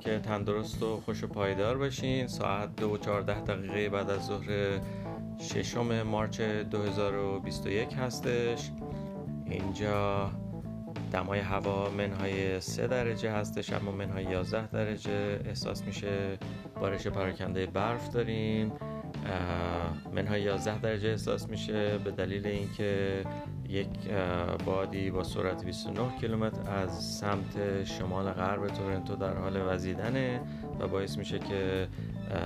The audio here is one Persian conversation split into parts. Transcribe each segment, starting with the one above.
که تندرست و خوش و پایدار باشین. ساعت دو و چهارده دقیقه بعد از ظهر ششم مارچ 2021 هستش. اینجا دمای هوا منهای سه درجه هستش اما منهای 11 درجه. احساس میشه بارش پراکنده برف داریم. منهای 11 درجه احساس میشه به دلیل اینکه یک بادی با سرعت 29 کیلومتر از سمت شمال غرب تورنتو در حال وزیدنه و باعث میشه که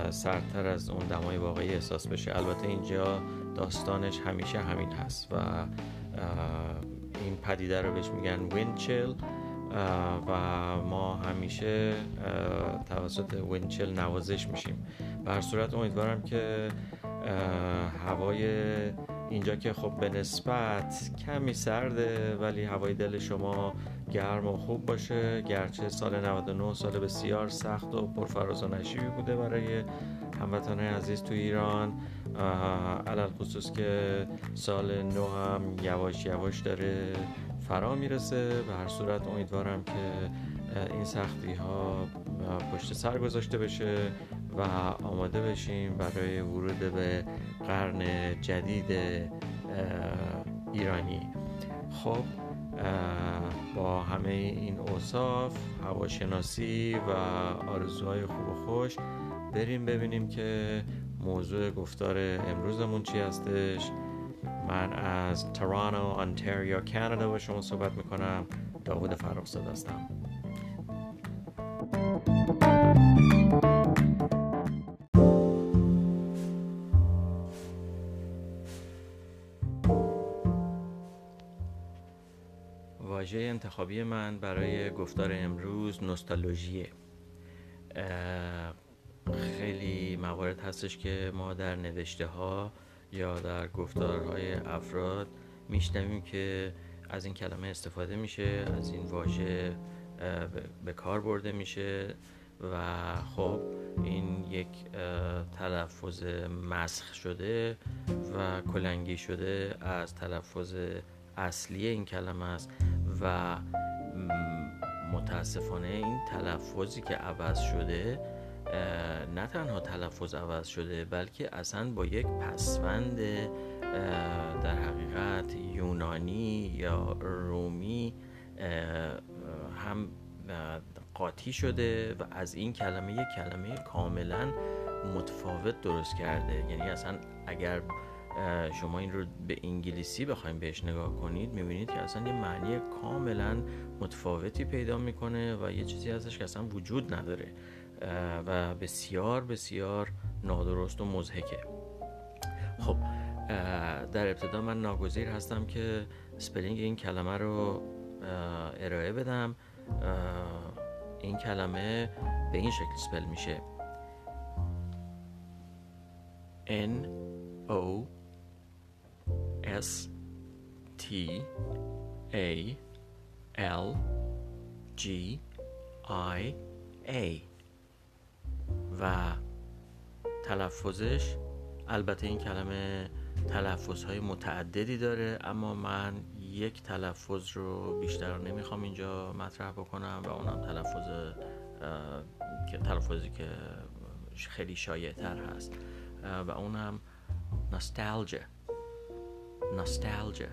سردتر از اون دمای واقعی احساس بشه. البته اینجا داستانش همیشه همین هست و این پدیده رو بهش میگن وینچل و ما همیشه توسط وینچل نوازش میشیم. به صورت امیدوارم که هوای اینجا که خب به نسبت کمی سرده ولی هوای دل شما گرم و خوب باشه. گرچه سال 99 سال بسیار سخت و پرفراز و نشیبی بوده برای هموطنان عزیز تو ایران. علال خصوص که سال نو هم یواش یواش داره فرا می‌رسه. به هر صورت امیدوارم که این سختی ها پشت سر گذاشته بشه. و آماده بشیم برای ورود به قرن جدید ایرانی. خب با همه این اوصاف هواشناسی و آرزوهای خوب و خوش بریم ببینیم که موضوع گفتار امروزمون چی هستش. من از ترانو انتریو کانادا با شما صحبت می‌کنم. داود فرخزاد هستم. واژه انتخابی من برای گفتار امروز نوستالژیه. خیلی موارد هستش که ما در نوشته ها یا در گفتارهای افراد میشنویم که از این کلمه استفاده میشه از این واژه به کار برده میشه و خب این یک تلفظ مسخ شده و کلنگی شده از تلفظ اصلی این کلمه است. و متاسفانه این تلفظی که عوض شده نه تنها تلفظ عوض شده بلکه اصلا با یک پسوند در حقیقت یونانی یا رومی هم قاطی شده و از این کلمه یک کلمه کاملا متفاوت درست کرده. یعنی اصلا اگر شما این رو به انگلیسی بخوایم بهش نگاه کنید می‌بینید که اصلا یه معنی کاملا متفاوتی پیدا می‌کنه و یه چیزی ازش که اصلا وجود نداره. و بسیار بسیار نادرست و مضحکه خب در ابتدا من ناگزیر هستم که spelling این کلمه رو ارائه بدم. این کلمه به این شکل سپل میشه. N O S T A L G I A. و تلفظش البته این کلمه تلفظ های متعددی داره اما من یک تلفظ رو بیشتر نمی‌خوام اینجا مطرح بکنم و اونم تلفظ که تلفظی که خیلی شایع تر هست و اونم ناستالژه ناستالژه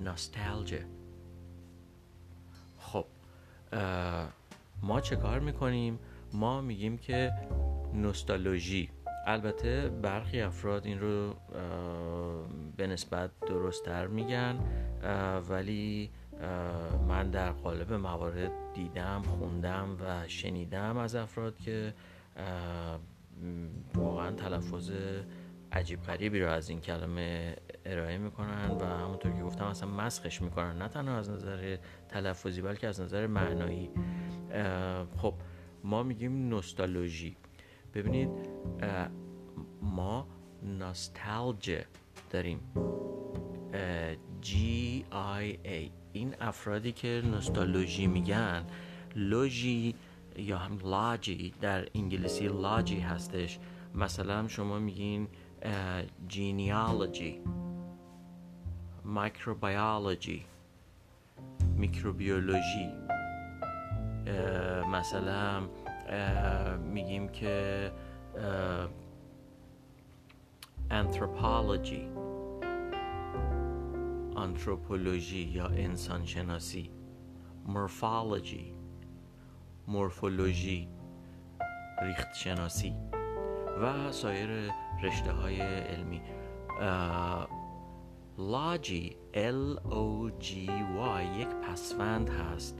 ناستالژه خب ما چه کار می‌کنیم؟ ما میگیم که نوستالژی. البته برخی افراد این رو به نسبت درستتر میگن ولی من در قالب موارد دیدم خوندم و شنیدم از افراد که واقعا تلفظ عجیب غریبی رو از این کلمه ارائه می‌کنن و همونطور که گفتم اصلا مسخش می‌کنن نه تنها از نظر تلفظی بلکه از نظر معنایی. خب ما میگیم نوستالژی. ببینید ما ناستالژه داریم. G I A این افرادی که نوستالژی میگن لوژی یا هم لاجی در انگلیسی لاجی هستش. مثلا شما میگین جینیالوجی. مایکروبیولوژی میکروبیولوژی مثلا میگیم که انثروپولوژی آنتروپولوژی یا انسانشناسی. مورفولوژی مورفولوژی ریخت شناسی و سایر رشته های علمی لاجی L O G Y یک پسوند هست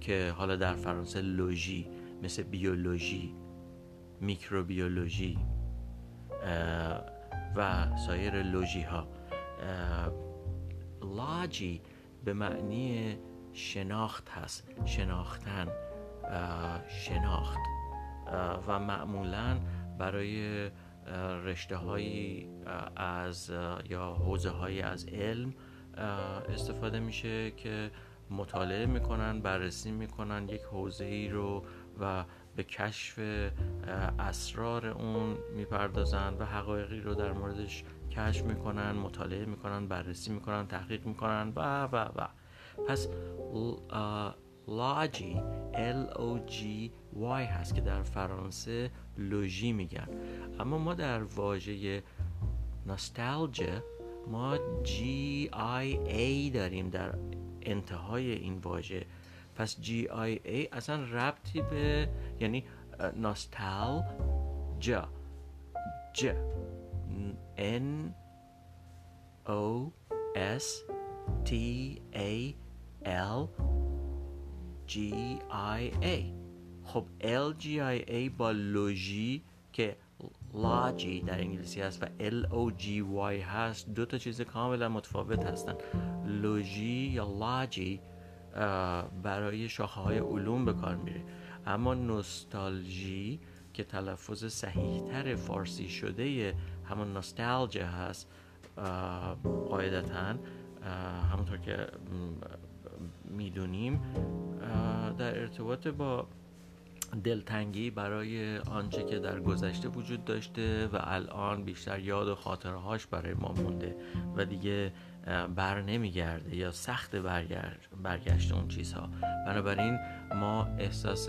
که حالا در فرانسه لوژی مثل بیولوژی میکروبیولوژی و سایر لوژی ها لاجی به معنی شناخت هست شناختن شناخت و معمولا برای رشته هایی از یا حوزه هایی از علم استفاده میشه که مطالعه می‌کنن بررسی می‌کنن یک حوزه ای رو و به کشف اسرار اون می‌پردازن و حقایقی رو در موردش کشف می‌کنن مطالعه می‌کنن بررسی می‌کنن تحقیق می‌کنن و و و. پس لاجی L O G Y هست که در فرانسه لوژی میگن. اما ما در واژه ناستالژه ما G I A داریم در انتهای این واژه. پس G I A اصلا ربطی به یعنی ناستال جا ج N O S T A L G I A خب L G I A با لوژی که لاجی در انگلیسی هست و L O G Y هست. دو تا چیز کاملا متفاوت هستن. لوژی یا لاجی برای شاخه های علوم به کار میره. اما نوستالژی که تلفظ صحیح تر فارسی شده همون نوستالژه هست قاعدتا همونطور که می‌دونیم در ارتباط با دلتنگی برای آنچه که در گذشته وجود داشته و الان بیشتر یاد و خاطرهاش برای ما مونده و دیگه بر نمیگرده یا سخت برگشت اون چیزها. بنابراین ما احساس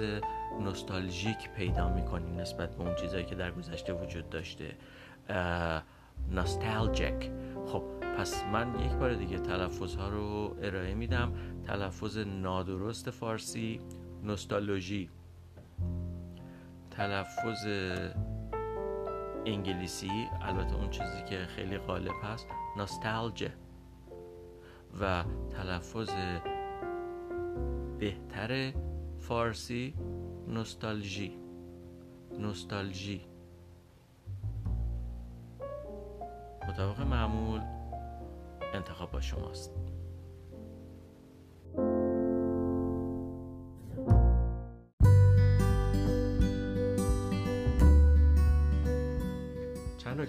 نوستالژیک پیدا می‌کنیم نسبت به اون چیزهایی که در گذشته وجود داشته. نوستالژیک خب پس من یک بار دیگه تلفظ ها رو ارائه میدم. تلفظ نادرست فارسی نوستالژی. تلفظ انگلیسی البته اون چیزی که خیلی غالب هست ناستالژه و تلفظ بهتر فارسی نوستالژی نوستالژی مطابق معمول انتخاب با شماست.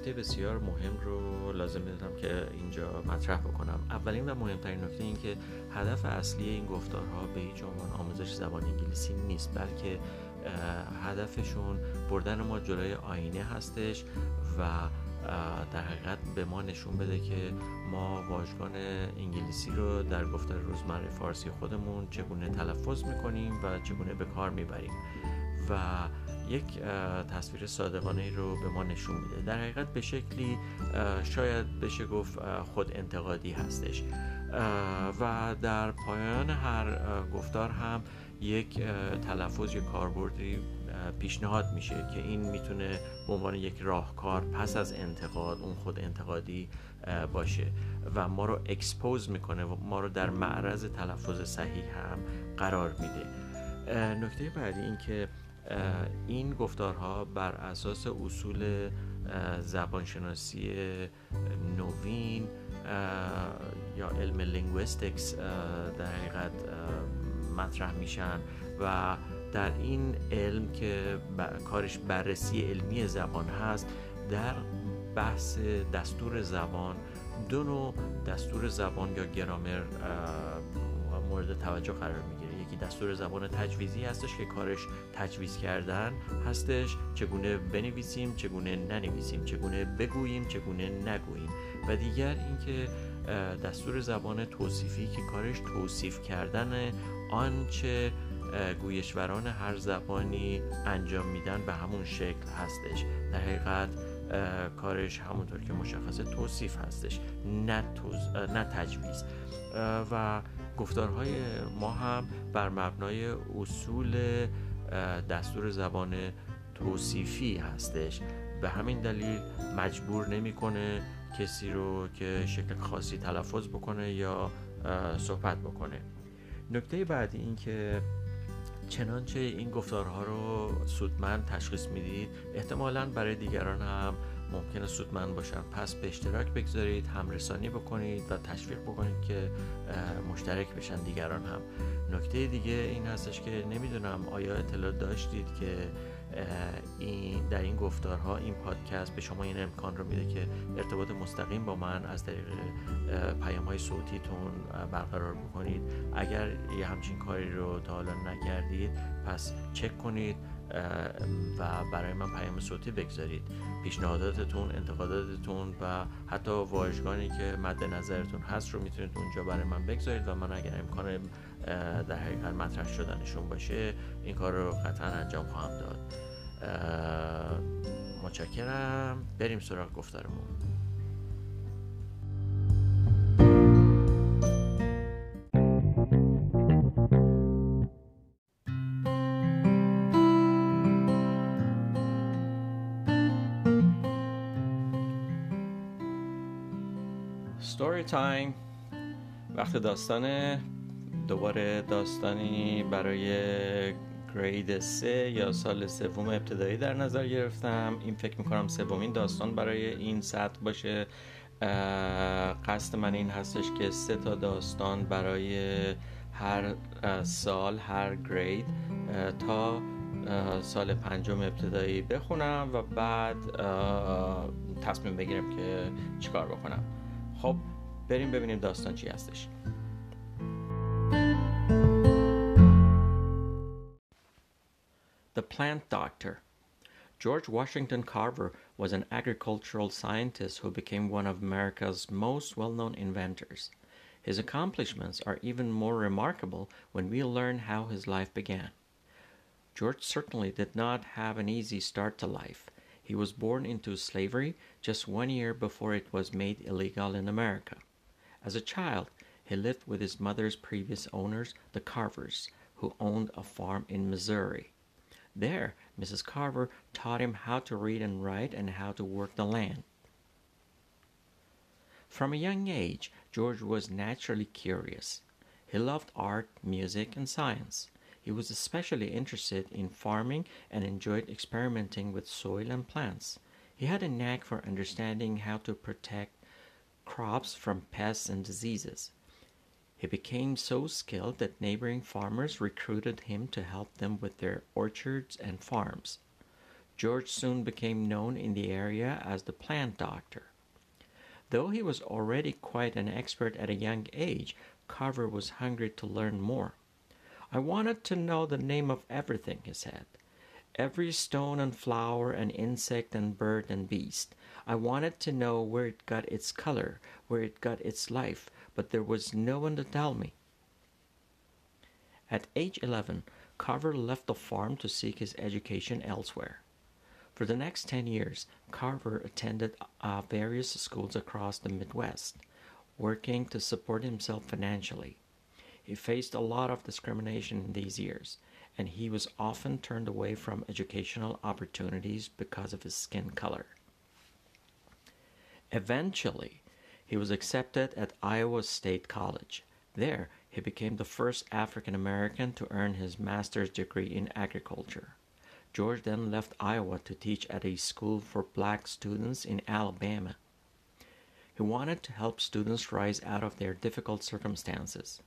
نکته بسیار مهم رو لازم می‌دونم که اینجا مطرح بکنم. اولین و مهمترین نکته این که هدف اصلی این گفتارها به هیچ عنوان آموزش زبان انگلیسی نیست بلکه هدفشون بردن ما جلوی آینه هستش و در حقیقت به ما نشون بده که ما واژگان انگلیسی رو در گفتار روزمره فارسی خودمون چگونه تلفظ می‌کنیم و چگونه به کار می‌بریم. و یک تصویر صادقانه ای رو به ما نشون میده. در حقیقت به شکلی شاید بشه گفت خود انتقادی هستش. و در پایان هر گفتار هم یک تلفظ یا کاربردی پیشنهاد میشه که این می‌تونه به عنوان یک راهکار پس از انتقاد اون خود انتقادی باشه. و ما رو اکسپوز می‌کنه و ما رو در معرض تلفظ صحیح هم قرار میده. نکته بعدی این که این گفتارها بر اساس اصول زبانشناسی نوین یا علم linguistics در حقیقت مطرح میشن و در این علم که کارش بررسی علمی زبان هست در بحث دستور زبان دو نوع دستور زبان یا گرامر مورد توجه قرار می‌گیره یکی دستور زبان تجویزی هستش که کارش تجویز کردن هستش. چگونه بنویسیم چگونه ننویسیم چگونه بگوییم چگونه نگوییم. و دیگر اینکه دستور زبان توصیفی که کارش توصیف کردن آنچه گویشوران هر زبانی انجام میدن به همون شکل هستش. در حقیقت کارش همونطور که مشخصه توصیف هستش نه, نه تجویز. و گفتارهای ما هم بر مبنای اصول دستور زبان توصیفی هستش. به همین دلیل مجبور نمی‌کنه کسی رو که شکل خاصی تلفظ بکنه یا صحبت بکنه. نکته بعدی این که چنانچه این گفتارها رو سودمند تشخیص می‌دید احتمالا برای دیگران هم ممکنه سودمند باشن پس به اشتراک بگذارید همرسانی بکنید و تشویق بکنید که مشترک بشن دیگران هم. نکته دیگه این هستش که نمی‌دونم آیا اطلاع داشتید که این در این گفتارها این پادکست به شما این امکان رو میده که ارتباط مستقیم با من از طریق پیام های صوتیتون برقرار بکنید. اگر یه همچین کاری رو تا حالا نکردید پس چک کنید. و برای من پیام صوتی بگذارید. پیشنهاداتتون انتقاداتتون و حتی واژگانی که مد نظرتون هست رو می‌تونید اونجا برای من بگذارید و من اگر امکان در حقیقت مطرح شدنشون باشه این کار رو قطعا انجام خواهم داد. متشکرم. بریم سراغ گفتارمون. تایم وقت داستان دوباره داستانی برای گرید سه یا سال سوم ابتدایی در نظر گرفتم. این فکر می‌کنم سومین داستان برای این سطح باشه. قصد من این هستش که سه تا داستان برای هر سال هر گرید تا سال پنجم ابتدایی بخونم و بعد تصمیم بگیرم که چیکار بکنم. خب بریم ببینیم داستان چی هستش The Plant Doctor. George Washington Carver was an agricultural scientist who became one of America's most well known inventors. His accomplishments are even more remarkable when we learn how his life began. George certainly did not have an easy start to life. He was born into slavery just one year before it was made illegal in America. As a child, he lived with his mother's previous owners, the Carvers, who owned a farm in Missouri. There, Mrs. Carver taught him how to read and write and how to work the land. From a young age, George was naturally curious. He loved art, music, and science. He was especially interested in farming and enjoyed experimenting with soil and plants. He had a knack for understanding how to protect crops from pests and diseases. He became so skilled that neighboring farmers recruited him to help them with their orchards and farms. George soon became known in the area as the plant doctor. Though he was already quite an expert at a young age, Carver was hungry to learn more. I wanted to know the name of everything, he said. Every stone and flower and insect and bird and beast. I wanted to know where it got its color, where it got its life, but there was no one to tell me. At age 11, Carver left the farm to seek his education elsewhere. For the next 10 years, Carver attended uh, various schools across the Midwest, working to support himself financially. He faced a lot of discrimination in these years, and he was often turned away from educational opportunities because of his skin color. Eventually, he was accepted at Iowa State College. There, he became the first African American to earn his master's degree in agriculture. George then left Iowa to teach at a school for black students in Alabama. He wanted to help students rise out of their difficult circumstances.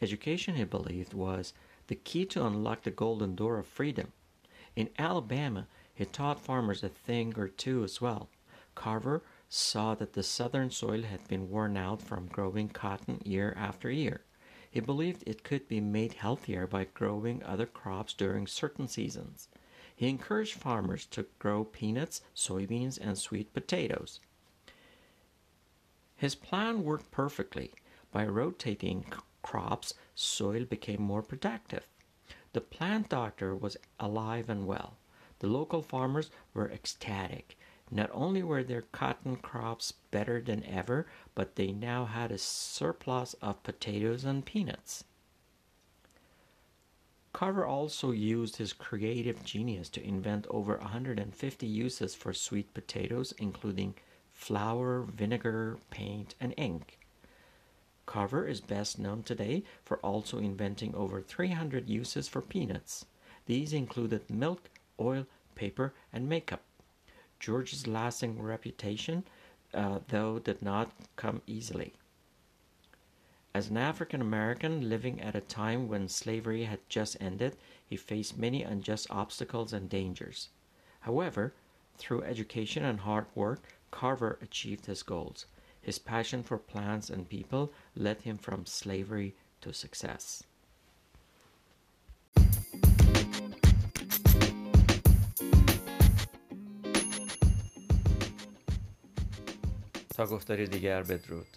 Education, he believed, was the key to unlock the golden door of freedom. In Alabama, he taught farmers a thing or two as well. Carver saw that the southern soil had been worn out from growing cotton year after year. He believed it could be made healthier by growing other crops during certain seasons. He encouraged farmers to grow peanuts, soybeans, and sweet potatoes. His plan worked perfectly. By rotating crops, soil became more productive. The plant doctor was alive and well. The local farmers were ecstatic. Not only were their cotton crops better than ever, but they now had a surplus of potatoes and peanuts. Carver also used his creative genius to invent over 150 uses for sweet potatoes, including flour, vinegar, paint, and ink. Carver is best known today for also inventing over 300 uses for peanuts. These included milk, oil, paper, and makeup. George's lasting reputation, uh, though, did not come easily. As an African American living at a time when slavery had just ended, he faced many unjust obstacles and dangers. However, through education and hard work, Carver achieved his goals. His passion for plants and people led him from slavery to success. تا گفتاری دیگر بدرود